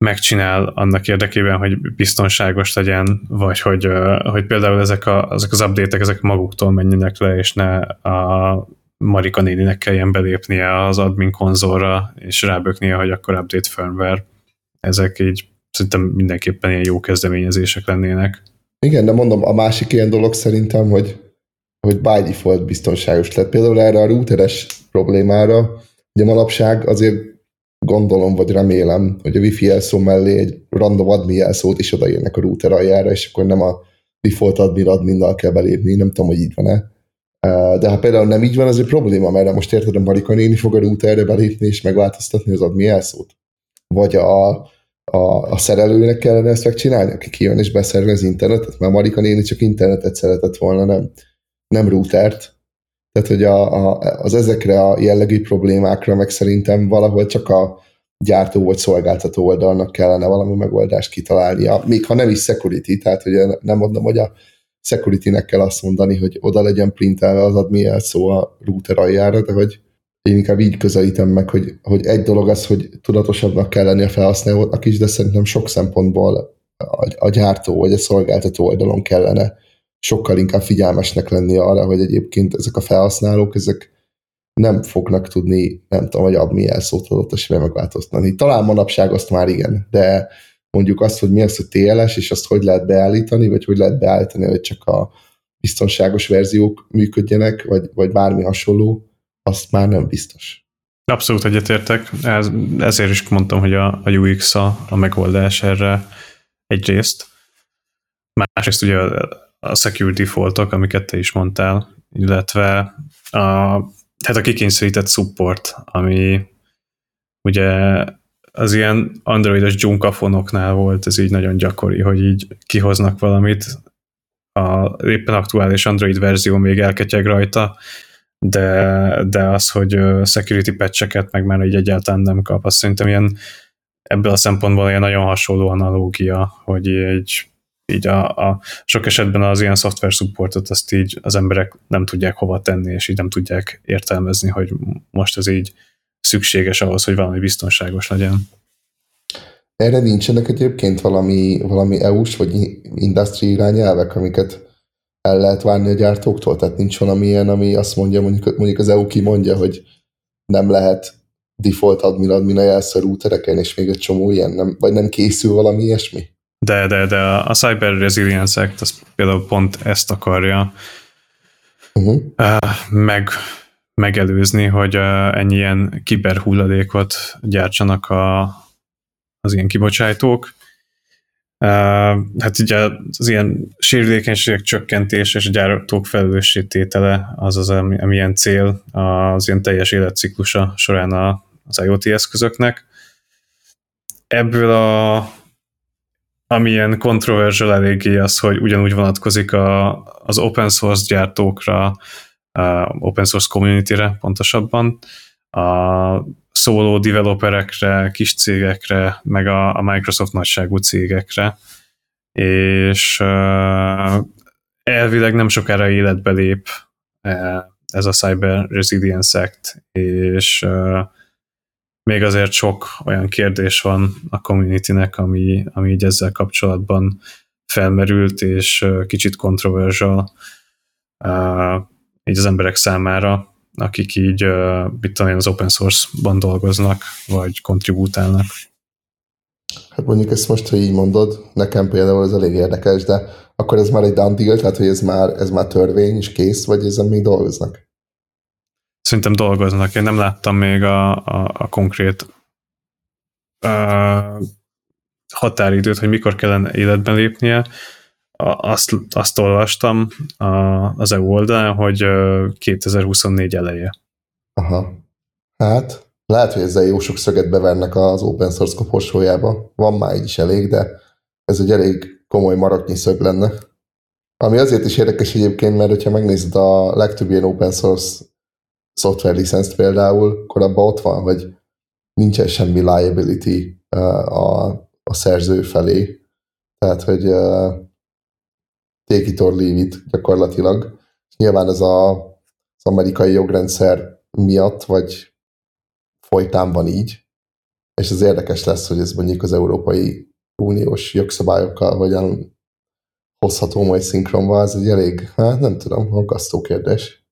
megcsinál annak érdekében, hogy biztonságos legyen, vagy hogy, hogy például ezek, a, ezek az update-ek ezek maguktól menjenek le, és ne a Marika néninek kelljen belépnie az admin konzolra, és ráböknie, hogy akkor update firmware. Ezek így szerintem mindenképpen ilyen jó kezdeményezések lennének. Igen, de mondom, a másik ilyen dolog szerintem, hogy, hogy by default biztonságos lett. Például erre a routeres problémára, ugye manapság azért gondolom, vagy remélem, hogy a wifi jelszó mellé egy random admin jelszót is odaírnak a router aljára, és akkor nem a default admin adminnal kell belépni, nem tudom, hogy így van-e. De ha például nem így van, az egy probléma, mert most érted, a Marika néni fog a routerre belépni és megváltoztatni az admin jelszót. Vagy a, a, a szerelőnek kellene ezt megcsinálni, aki kijön és beszervez internetet, mert Marika néni csak internetet szeretett volna, nem, nem routert. Tehát, hogy a, a, az ezekre a jellegű problémákra meg szerintem valahol csak a gyártó vagy szolgáltató oldalnak kellene valami megoldást kitalálnia, még ha nem is security, tehát ugye nem mondom, hogy a security-nek kell azt mondani, hogy oda legyen printelve az admin szó a router aljára, de hogy én inkább így közelítem meg, hogy, hogy egy dolog az, hogy tudatosabbnak kell lenni a felhasználónak is, de szerintem sok szempontból a, a gyártó vagy a szolgáltató oldalon kellene sokkal inkább figyelmesnek lenni arra, hogy egyébként ezek a felhasználók, ezek nem fognak tudni, nem tudom, hogy admi jelszót adott esetben megváltoztatni. Talán manapság azt már igen, de mondjuk azt, hogy mi az, hogy TLS, és azt hogy lehet beállítani, vagy hogy lehet beállítani, hogy csak a biztonságos verziók működjenek, vagy, vagy bármi hasonló, azt már nem biztos. Abszolút egyetértek, Ez, ezért is mondtam, hogy a, a UX a, a megoldás erre egyrészt. Másrészt ugye a security foltok, amiket te is mondtál, illetve a, tehát a kikényszerített support, ami ugye az ilyen androidos dzsunkafonoknál volt, ez így nagyon gyakori, hogy így kihoznak valamit, a éppen aktuális Android verzió még elketyeg rajta, de, de az, hogy security patcheket meg már így egyáltalán nem kap, azt szerintem ilyen ebből a szempontból ilyen nagyon hasonló analógia, hogy egy így a, a sok esetben az ilyen szoftver supportot azt így az emberek nem tudják hova tenni, és így nem tudják értelmezni, hogy most ez így szükséges ahhoz, hogy valami biztonságos legyen. Erre nincsenek egyébként valami, valami EU-s vagy industry irányelvek, amiket el lehet várni a gyártóktól? Tehát nincs valami ilyen, ami azt mondja, mondjuk, mondjuk az EU kimondja, hogy nem lehet default admin admin a jelször routereken, és még egy csomó ilyen, nem, vagy nem készül valami ilyesmi? De, de, de a Cyber Resilience Act az például pont ezt akarja uh-huh. meg, megelőzni, hogy ennyi ilyen kiberhulladékot gyártsanak a, az ilyen kibocsátók. Hát ugye az ilyen sérülékenységek csökkentés és a gyártók felelősségtétele az az, ami, ami ilyen cél az ilyen teljes életciklusa során az IoT eszközöknek. Ebből a amilyen kontroversial eléggé az, hogy ugyanúgy vonatkozik a, az open source gyártókra, a open source community-re pontosabban, a szóló developerekre, kis cégekre, meg a, a Microsoft nagyságú cégekre, és uh, elvileg nem sokára életbe lép uh, ez a Cyber Resilience Act, és uh, még azért sok olyan kérdés van a communitynek, ami, ami így ezzel kapcsolatban felmerült, és kicsit kontroversial így az emberek számára, akik így, mit tudom én, az open source-ban dolgoznak, vagy kontribútálnak. Hát mondjuk ezt most, hogy így mondod, nekem például ez elég érdekes, de akkor ez már egy done deal, tehát hogy ez már, ez már törvény és kész, vagy ezen még dolgoznak? Szerintem dolgoznak. Én nem láttam még a, a, a konkrét uh, határidőt, hogy mikor kellene életben lépnie. Azt, azt olvastam a, az EU oldalán, hogy 2024 eleje. Aha. Hát, lehet, hogy ezzel jó sok szöget bevernek az open source koporsójába. Van már így is elég, de ez egy elég komoly maraknyi szög lenne. Ami azért is érdekes egyébként, mert hogyha megnézed a legtöbb ilyen open source szoftver licenszt például, korábban ott van, hogy nincsen semmi liability a, a szerző felé. Tehát, hogy uh, take it or leave it gyakorlatilag. Nyilván ez a, az amerikai jogrendszer miatt, vagy folytán van így, és ez érdekes lesz, hogy ez mondjuk az Európai Uniós jogszabályokkal hogyan hozható majd szinkronba, ez egy elég, hát nem tudom, aggasztó kérdés.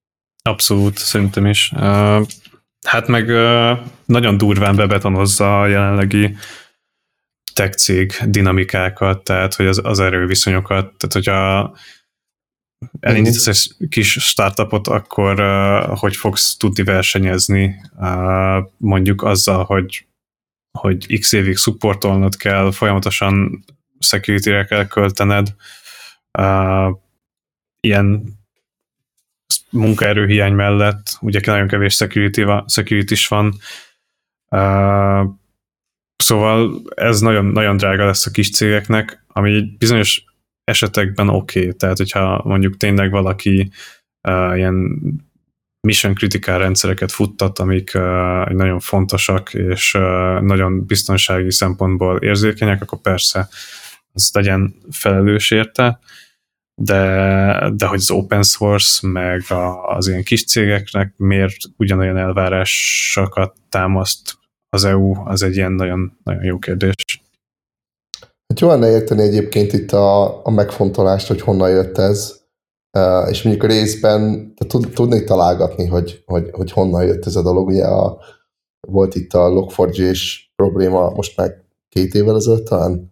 Abszolút, szerintem is. Hát meg nagyon durván bebetonozza a jelenlegi tech cég dinamikákat, tehát hogy az, az erőviszonyokat, tehát hogyha elindítasz egy kis startupot, akkor hogy fogsz tudni versenyezni mondjuk azzal, hogy, hogy x évig supportolnod kell, folyamatosan security-re kell költened, ilyen munkaerőhiány mellett, ugye nagyon kevés security, security is van, uh, szóval ez nagyon, nagyon drága lesz a kis cégeknek, ami bizonyos esetekben oké, okay. tehát hogyha mondjuk tényleg valaki uh, ilyen mission critical rendszereket futtat, amik uh, nagyon fontosak, és uh, nagyon biztonsági szempontból érzékenyek, akkor persze az legyen felelős érte, de, de hogy az open source, meg a, az ilyen kis cégeknek miért ugyanolyan elvárásokat támaszt az EU, az egy ilyen nagyon, nagyon jó kérdés. Hát jó lenne érteni egyébként itt a, a megfontolást, hogy honnan jött ez, és mondjuk a részben tud, tudnék találgatni, hogy, hogy, hogy honnan jött ez a dolog. Ugye a, volt itt a log4j probléma most már két évvel ezelőtt talán,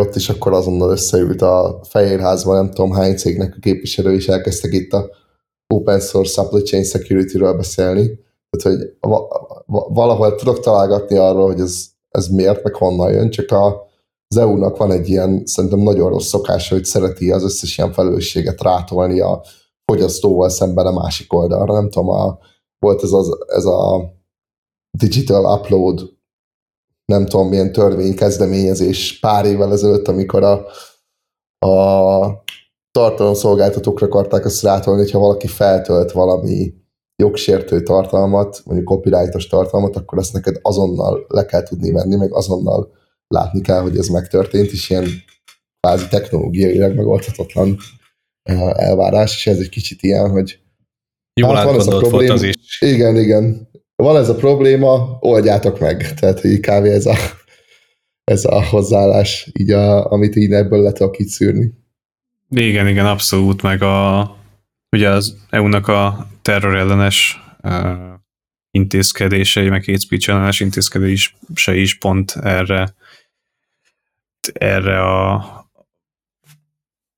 ott is akkor azonnal összeült a Fehérházban, nem tudom hány cégnek a képviselő, és elkezdtek itt a open source supply chain security-ről beszélni. Tehát, hogy valahol tudok találgatni arról, hogy ez, ez miért, meg honnan jön, csak a, az EU-nak van egy ilyen, szerintem nagyon rossz szokása, hogy szereti az összes ilyen felelősséget rátolni a fogyasztóval szemben a másik oldalra. Nem tudom, a, volt ez, az, ez a digital upload nem tudom milyen törvény kezdeményezés pár évvel ezelőtt, amikor a, a tartalomszolgáltatókra akarták azt rátolni, hogyha valaki feltölt valami jogsértő tartalmat, mondjuk copyrightos tartalmat, akkor azt neked azonnal le kell tudni venni, meg azonnal látni kell, hogy ez megtörtént, és ilyen kvázi technológiailag megoldhatatlan elvárás, és ez egy kicsit ilyen, hogy Jól hát van ez a probléma. az is. Igen, igen. Van ez a probléma, oldjátok meg. Tehát, hogy kb. ez a, ez a hozzáállás, így a, amit így ebből le tudok szűrni. Igen, igen, abszolút, meg a ugye az EU-nak a terrorellenes uh, intézkedései, meg hate speech ellenes intézkedései is pont erre erre a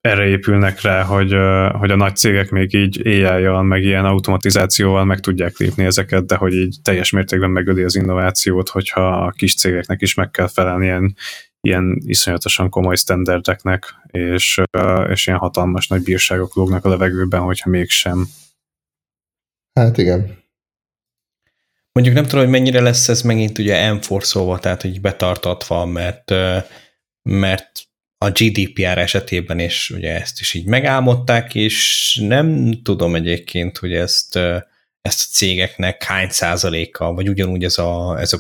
erre épülnek rá, hogy, hogy a nagy cégek még így ai meg ilyen automatizációval meg tudják lépni ezeket, de hogy így teljes mértékben megöli az innovációt, hogyha a kis cégeknek is meg kell felelni ilyen, ilyen iszonyatosan komoly standardeknek, és, és ilyen hatalmas nagy bírságok lógnak a levegőben, hogyha mégsem. Hát igen. Mondjuk nem tudom, hogy mennyire lesz ez megint ugye enforszolva, tehát hogy betartatva, mert, mert a GDPR esetében is ugye ezt is így megálmodták, és nem tudom egyébként, hogy ezt, ezt a cégeknek hány százaléka, vagy ugyanúgy ez a, ez a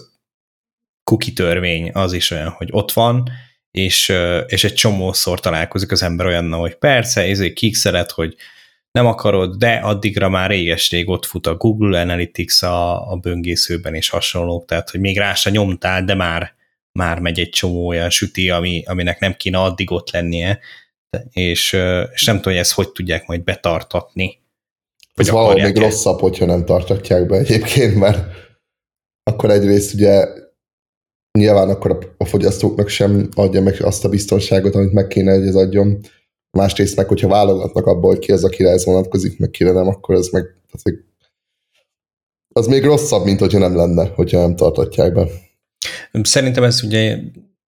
cookie törvény az is olyan, hogy ott van, és, és egy csomószor találkozik az ember olyannal, hogy persze, ezért kikszelet, hogy nem akarod, de addigra már réges-rég ott fut a Google Analytics a, a böngészőben és hasonlók, tehát hogy még rá se nyomtál, de már, már megy egy csomó olyan süti, ami, aminek nem kéne addig ott lennie, és, és nem tudom, hogy ezt hogy tudják majd betartatni. Ez valahol még rosszabb, hogyha nem tartatják be egyébként, mert akkor egyrészt ugye nyilván akkor a fogyasztóknak sem adja meg azt a biztonságot, amit meg kéne, hogy ez adjon. Másrészt meg, hogyha válogatnak abból, hogy ki az, akire ez vonatkozik, meg kire nem, akkor ez meg az, az még rosszabb, mint hogyha nem lenne, hogyha nem tartatják be. Szerintem ez ugye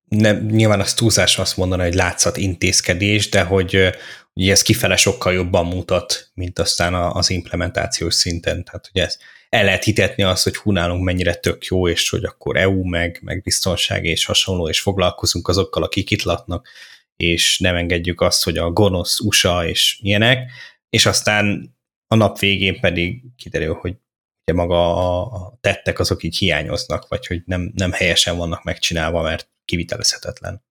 nem, nyilván az túlzás azt mondani, hogy látszat intézkedés, de hogy ugye ez kifele sokkal jobban mutat, mint aztán az implementációs szinten. Tehát ugye ez, el lehet hitetni azt, hogy hú, nálunk mennyire tök jó, és hogy akkor EU, meg, meg biztonság és hasonló, és foglalkozunk azokkal, akik itt laknak, és nem engedjük azt, hogy a gonosz USA és ilyenek, és aztán a nap végén pedig kiderül, hogy ugye maga a tettek azok így hiányoznak, vagy hogy nem, nem helyesen vannak megcsinálva, mert kivitelezhetetlen.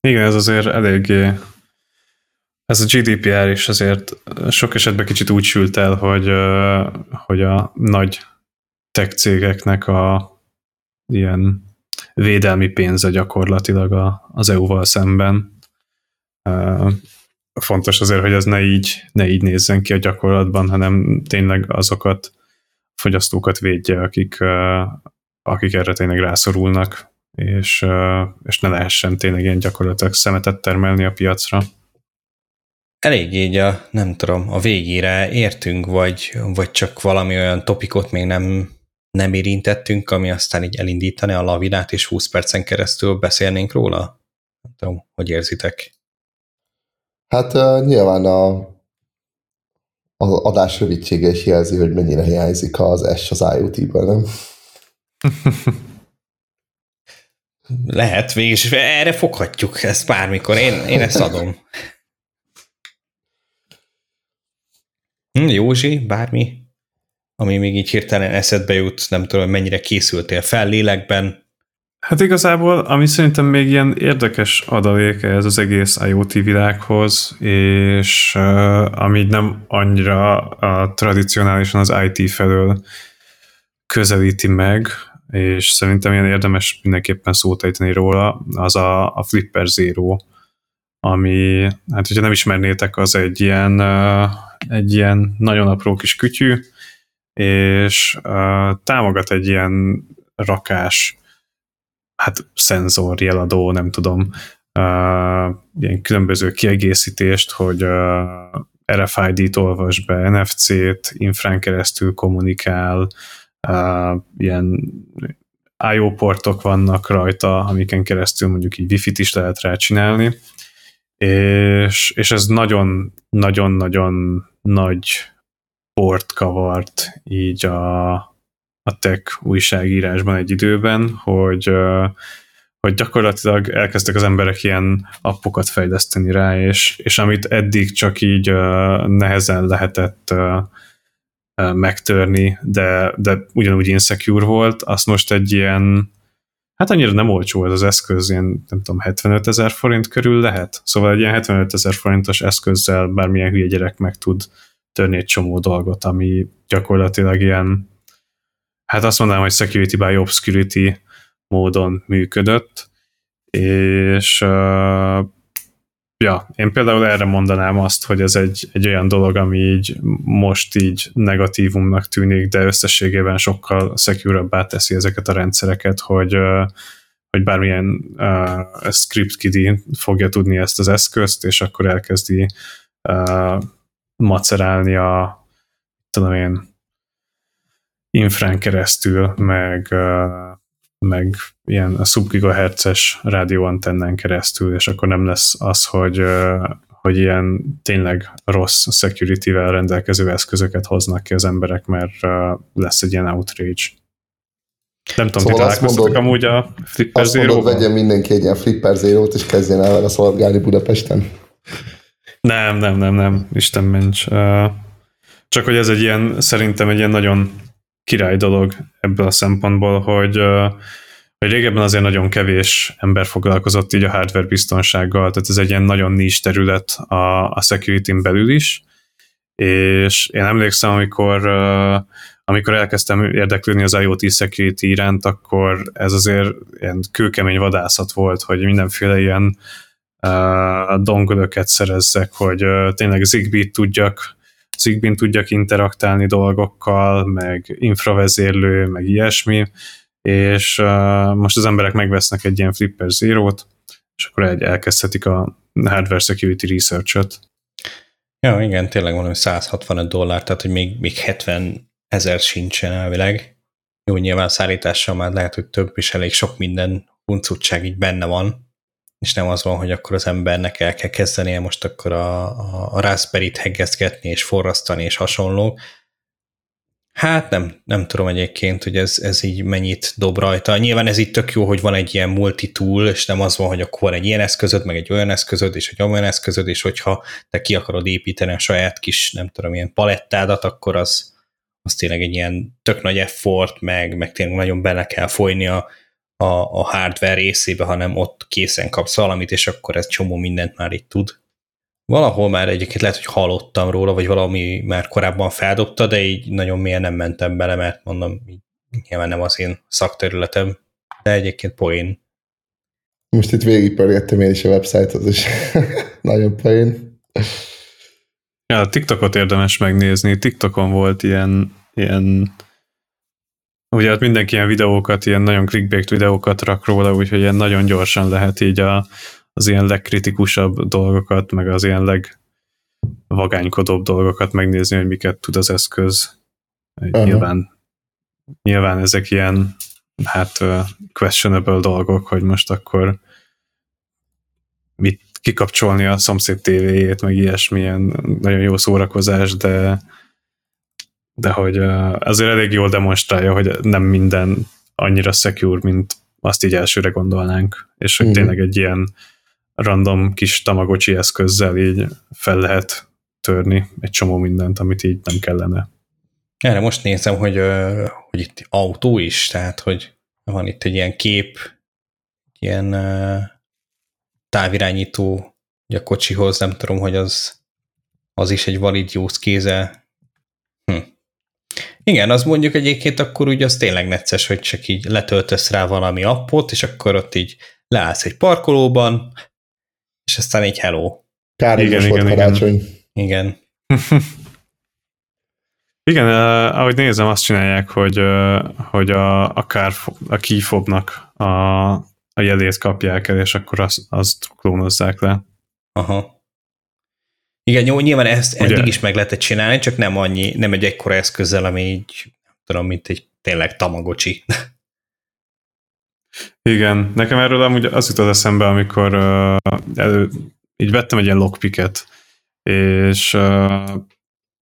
Igen, ez azért eléggé ez a GDPR is azért sok esetben kicsit úgy sült el, hogy, hogy a nagy tech cégeknek a ilyen védelmi pénze gyakorlatilag a, az EU-val szemben. Fontos azért, hogy ez ne így, ne így nézzen ki a gyakorlatban, hanem tényleg azokat fogyasztókat védje, akik, akik erre tényleg rászorulnak, és, és ne lehessen tényleg ilyen gyakorlatilag szemetet termelni a piacra elég így a, nem tudom, a végére értünk, vagy, vagy csak valami olyan topikot még nem, nem érintettünk, ami aztán így elindítani a lavinát, és 20 percen keresztül beszélnénk róla? Nem tudom, hogy érzitek? Hát uh, nyilván a, az adás rövidsége is jelzi, hogy mennyire hiányzik az S az IoT-ből, nem? Lehet, végig, erre foghatjuk ezt bármikor, én, én ezt adom. Hm, Józsi, bármi, ami még így hirtelen eszedbe jut, nem tudom, mennyire készültél fel lélekben. Hát igazából, ami szerintem még ilyen érdekes adaléke ez az egész IoT világhoz, és uh, ami nem annyira uh, tradicionálisan az IT felől közelíti meg, és szerintem ilyen érdemes mindenképpen szót ejteni róla, az a, a Flipper Zero, ami, hát hogyha nem ismernétek, az egy ilyen uh, egy ilyen nagyon apró kis kütyű, és uh, támogat egy ilyen rakás, hát szenzor, jeladó, nem tudom, uh, ilyen különböző kiegészítést, hogy uh, RFID-t olvas be, NFC-t, infrán keresztül kommunikál, uh, ilyen IO portok vannak rajta, amiken keresztül mondjuk így wifi-t is lehet rá csinálni, és, és ez nagyon-nagyon-nagyon nagy port kavart így a, a tech újságírásban egy időben, hogy, hogy gyakorlatilag elkezdtek az emberek ilyen appokat fejleszteni rá, és, és amit eddig csak így nehezen lehetett megtörni, de, de ugyanúgy insecure volt, azt most egy ilyen hát annyira nem olcsó ez az eszköz, ilyen nem tudom, 75 ezer forint körül lehet. Szóval egy ilyen 75 ezer forintos eszközzel bármilyen hülye gyerek meg tud törni egy csomó dolgot, ami gyakorlatilag ilyen, hát azt mondanám, hogy security by obscurity módon működött, és uh, ja, én például erre mondanám azt, hogy ez egy, egy olyan dolog, ami így most így negatívumnak tűnik, de összességében sokkal secure teszi ezeket a rendszereket, hogy, hogy bármilyen uh, script kidi fogja tudni ezt az eszközt, és akkor elkezdi uh, macerálni a tudom én infrán keresztül, meg meg ilyen a subgigahertzes rádióantennán keresztül, és akkor nem lesz az, hogy, hogy ilyen tényleg rossz security-vel rendelkező eszközöket hoznak ki az emberek, mert lesz egy ilyen outrage. Nem tudom, szóval ti találkoztatok amúgy a Flipper Azt mondod, vegyen mindenki egy ilyen Flipper Zero-t, és kezdjen el vele szolgálni Budapesten. Nem, nem, nem, nem, Isten ments. Csak hogy ez egy ilyen, szerintem egy ilyen nagyon király dolog ebből a szempontból, hogy, hogy régebben azért nagyon kevés ember foglalkozott így a hardware biztonsággal, tehát ez egy ilyen nagyon nincs terület a, a security belül is, és én emlékszem, amikor amikor elkezdtem érdeklődni az IoT security iránt, akkor ez azért ilyen kőkemény vadászat volt, hogy mindenféle ilyen uh, dongolöket szerezzek, hogy uh, tényleg Zigbee-t tudjak Zigbee-n tudjak interaktálni dolgokkal, meg infravezérlő, meg ilyesmi, és uh, most az emberek megvesznek egy ilyen Flipper Zero-t, és akkor egy elkezdhetik a hardware security research-ot. Ja, igen, tényleg valami 165 dollár, tehát hogy még, még 70 ezer sincsen elvileg. Jó, nyilván szállítással már lehet, hogy több is elég sok minden huncutság így benne van, és nem az van, hogy akkor az embernek el kell kezdenie most akkor a, a, a Raspberry-t hegeszgetni és forrasztani és hasonló. Hát nem, nem tudom egyébként, hogy ez, ez így mennyit dob rajta. Nyilván ez így tök jó, hogy van egy ilyen multi-tool, és nem az van, hogy akkor van egy ilyen eszközöd, meg egy olyan eszközöd, és egy olyan eszközöd, és hogyha te ki akarod építeni a saját kis, nem tudom, ilyen palettádat, akkor az, az tényleg egy ilyen tök nagy effort, meg, meg tényleg nagyon bele kell folyni a, a, a hardware részébe, hanem ott készen kapsz valamit, és akkor ez csomó mindent már itt tud. Valahol már egyébként lehet, hogy hallottam róla, vagy valami már korábban feldobta, de így nagyon mélyen nem mentem bele, mert mondom, így nyilván nem az én szakterületem, de egyébként poén. Most itt végigpörgettem én is a website-ot, és nagyon poén. Ja, a TikTokot érdemes megnézni. TikTokon volt ilyen, ilyen Ugye hát mindenki ilyen videókat, ilyen nagyon clickbait videókat rak róla, úgyhogy ilyen nagyon gyorsan lehet így a, az ilyen legkritikusabb dolgokat, meg az ilyen legvagánykodóbb dolgokat megnézni, hogy miket tud az eszköz. Uh-huh. Nyilván, nyilván ezek ilyen hát questionable dolgok, hogy most akkor mit kikapcsolni a szomszéd tévéjét, meg ilyesmilyen nagyon jó szórakozás, de de hogy azért elég jól demonstrálja, hogy nem minden annyira secure, mint azt így elsőre gondolnánk, és hogy mm. tényleg egy ilyen random kis tamagocsi eszközzel így fel lehet törni egy csomó mindent, amit így nem kellene. Erre most nézem, hogy, hogy itt autó is, tehát hogy van itt egy ilyen kép, ilyen távirányító a kocsihoz, nem tudom, hogy az, az is egy valid use kéze. Igen, az mondjuk egyébként akkor úgy az tényleg necces, hogy csak így letöltesz rá valami appot, és akkor ott így leállsz egy parkolóban, és aztán egy hello. Kár, igen, igen, volt karácsony. Igen. igen, uh, ahogy nézem, azt csinálják, hogy, hogy a, a, kár, a keyfobnak a, a jelét kapják el, és akkor azt, azt klónozzák le. Aha. Igen, jó, nyilván ezt Ugye? eddig is meg lehetett csinálni, csak nem annyi, nem egy ekkora eszközzel, ami így, nem tudom, mint egy tényleg tamagocsi. Igen, nekem erről amúgy az jutott eszembe, amikor uh, elő, így vettem egy ilyen lockpicket, és uh,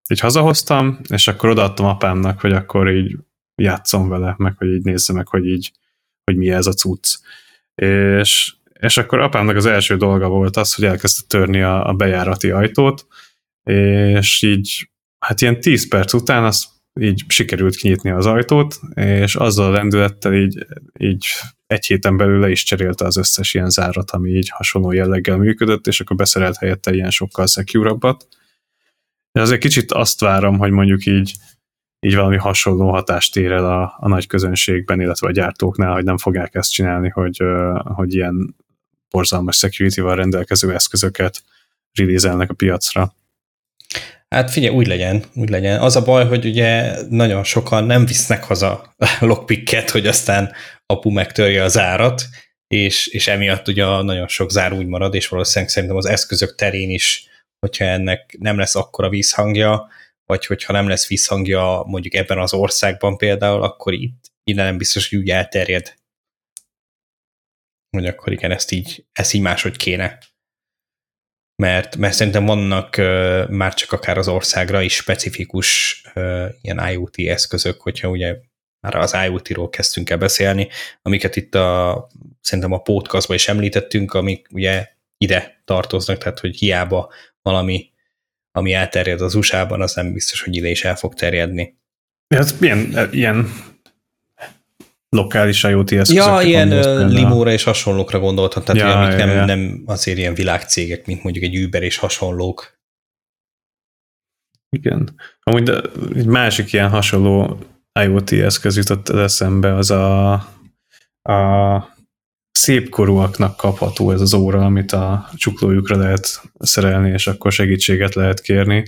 így hazahoztam, és akkor odaadtam apámnak, hogy akkor így játszom vele, meg hogy így nézze meg, hogy így, hogy mi ez a cucc. És és akkor apámnak az első dolga volt az, hogy elkezdte törni a, a bejárati ajtót, és így, hát ilyen 10 perc után azt így sikerült kinyitni az ajtót, és azzal a lendülettel így, így egy héten belül le is cserélte az összes ilyen zárat, ami így hasonló jelleggel működött, és akkor beszerelt helyette ilyen sokkal secure-abbat. De azért kicsit azt várom, hogy mondjuk így, így valami hasonló hatást ér el a, a nagy közönségben, illetve a gyártóknál, hogy nem fogják ezt csinálni, hogy, hogy ilyen borzalmas security-val rendelkező eszközöket release a piacra. Hát figyelj, úgy legyen, úgy legyen. Az a baj, hogy ugye nagyon sokan nem visznek haza lockpicket, hogy aztán apu megtörje az árat, és, és emiatt ugye nagyon sok zár úgy marad, és valószínűleg szerintem az eszközök terén is, hogyha ennek nem lesz akkora vízhangja, vagy hogyha nem lesz vízhangja mondjuk ebben az országban például, akkor itt innen nem biztos, hogy úgy elterjed. Hogy akkor igen, ezt így, ezt így máshogy kéne mert, mert szerintem vannak uh, már csak akár az országra is specifikus uh, ilyen IoT eszközök, hogyha ugye már az IoT-ról kezdtünk el beszélni, amiket itt a, szerintem a podcastban is említettünk, amik ugye ide tartoznak, tehát hogy hiába valami, ami elterjed az USA-ban, az nem biztos, hogy ide is el fog terjedni. Ez ilyen, ilyen lokális IoT eszközök. Ja, ilyen limóra és hasonlókra gondoltam, tehát ja, amik ja, nem, ja. nem azért ilyen világcégek, mint mondjuk egy Uber és hasonlók. Igen. Amúgy de egy másik ilyen hasonló IoT eszköz jutott eszembe, az a, a szép korúaknak kapható ez az óra, amit a csuklójukra lehet szerelni, és akkor segítséget lehet kérni.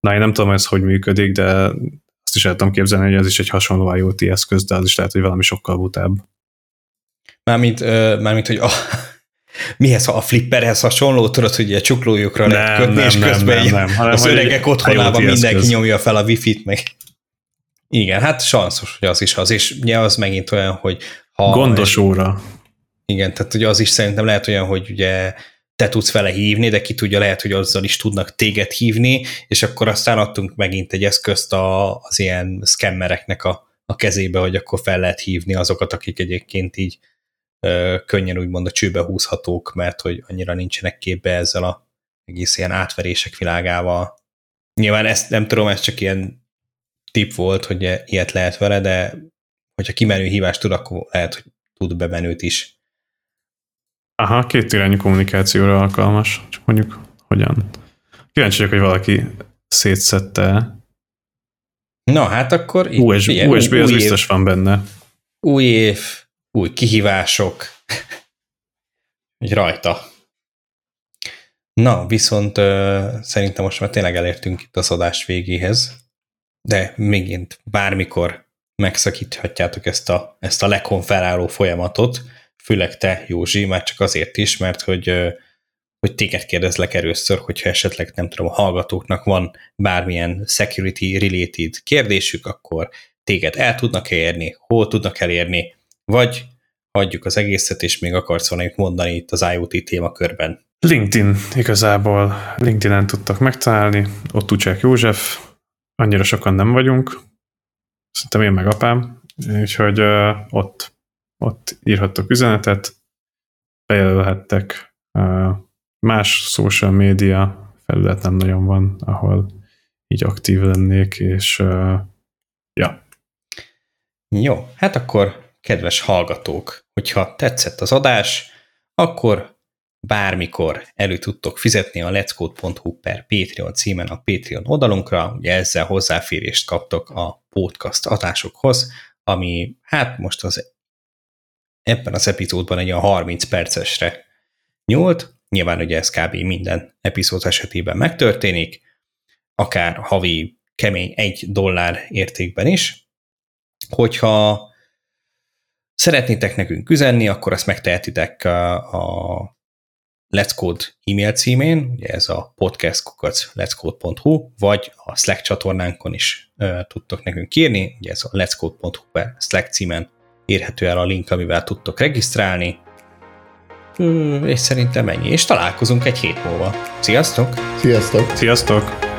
Na, én nem tudom, ez hogy működik, de azt is el tudom képzelni, hogy ez is egy hasonló IoT eszköz, de az is lehet, hogy valami sokkal butább. Mármint, uh, mármint hogy a, mihez, a flipperhez hasonló, tudod, hogy a csuklójukra nem, lehet kötni, nem, és közben nem, nem, nem, az öregek otthonában mindenki eszköz. nyomja fel a wifi-t, meg igen, hát sanszos, hogy az is az, és ugye az megint olyan, hogy ha... Gondos óra. Igen, tehát ugye az is szerintem lehet olyan, hogy ugye te tudsz vele hívni, de ki tudja, lehet, hogy azzal is tudnak téged hívni, és akkor aztán adtunk megint egy eszközt a, az ilyen scammereknek a, a kezébe, hogy akkor fel lehet hívni azokat, akik egyébként így ö, könnyen úgymond a csőbe húzhatók, mert hogy annyira nincsenek képbe ezzel a egész ilyen átverések világával. Nyilván ezt nem tudom, ez csak ilyen tip volt, hogy ilyet lehet vele, de hogyha kimenő hívást tud, akkor lehet, hogy tud bemenőt is Aha, két irányú kommunikációra alkalmas, csak mondjuk hogyan. Kíváncsi vagyok, hogy valaki szétszette. Na, hát akkor... USB, ugye, USB új, az új biztos év, van benne. Új év, új kihívások. Egy rajta. Na, viszont uh, szerintem most már tényleg elértünk itt az adás végéhez, de mégint bármikor megszakíthatjátok ezt a, ezt a lekonferáló folyamatot, főleg te, Józsi, már csak azért is, mert hogy, hogy téged kérdezlek először, hogyha esetleg nem tudom, a hallgatóknak van bármilyen security-related kérdésük, akkor téged el tudnak érni, hol tudnak elérni, vagy hagyjuk az egészet, és még akarsz valamit mondani itt az IoT témakörben. LinkedIn igazából. LinkedIn-en tudtak megtalálni, ott Tucsák József, annyira sokan nem vagyunk, szerintem én meg apám, úgyhogy ott ott írhattok üzenetet, bejelölhettek. Más social média felület nem nagyon van, ahol így aktív lennék, és ja. Jó, hát akkor kedves hallgatók, hogyha tetszett az adás, akkor bármikor elő tudtok fizetni a let'scode.hu per Patreon címen a Patreon oldalunkra, ugye ezzel hozzáférést kaptok a podcast adásokhoz, ami hát most az ebben az epizódban egy olyan 30 percesre nyúlt, nyilván ugye ez kb. minden epizód esetében megtörténik, akár havi kemény egy dollár értékben is. Hogyha szeretnétek nekünk üzenni, akkor ezt megtehetitek a Let's Code e-mail címén, ugye ez a podcastkukac vagy a Slack csatornánkon is uh, tudtok nekünk írni, ugye ez a letscode.hu Slack címen érhető el a link, amivel tudtok regisztrálni. És szerintem ennyi, és találkozunk egy hét múlva. Sziasztok! Sziasztok! Sziasztok!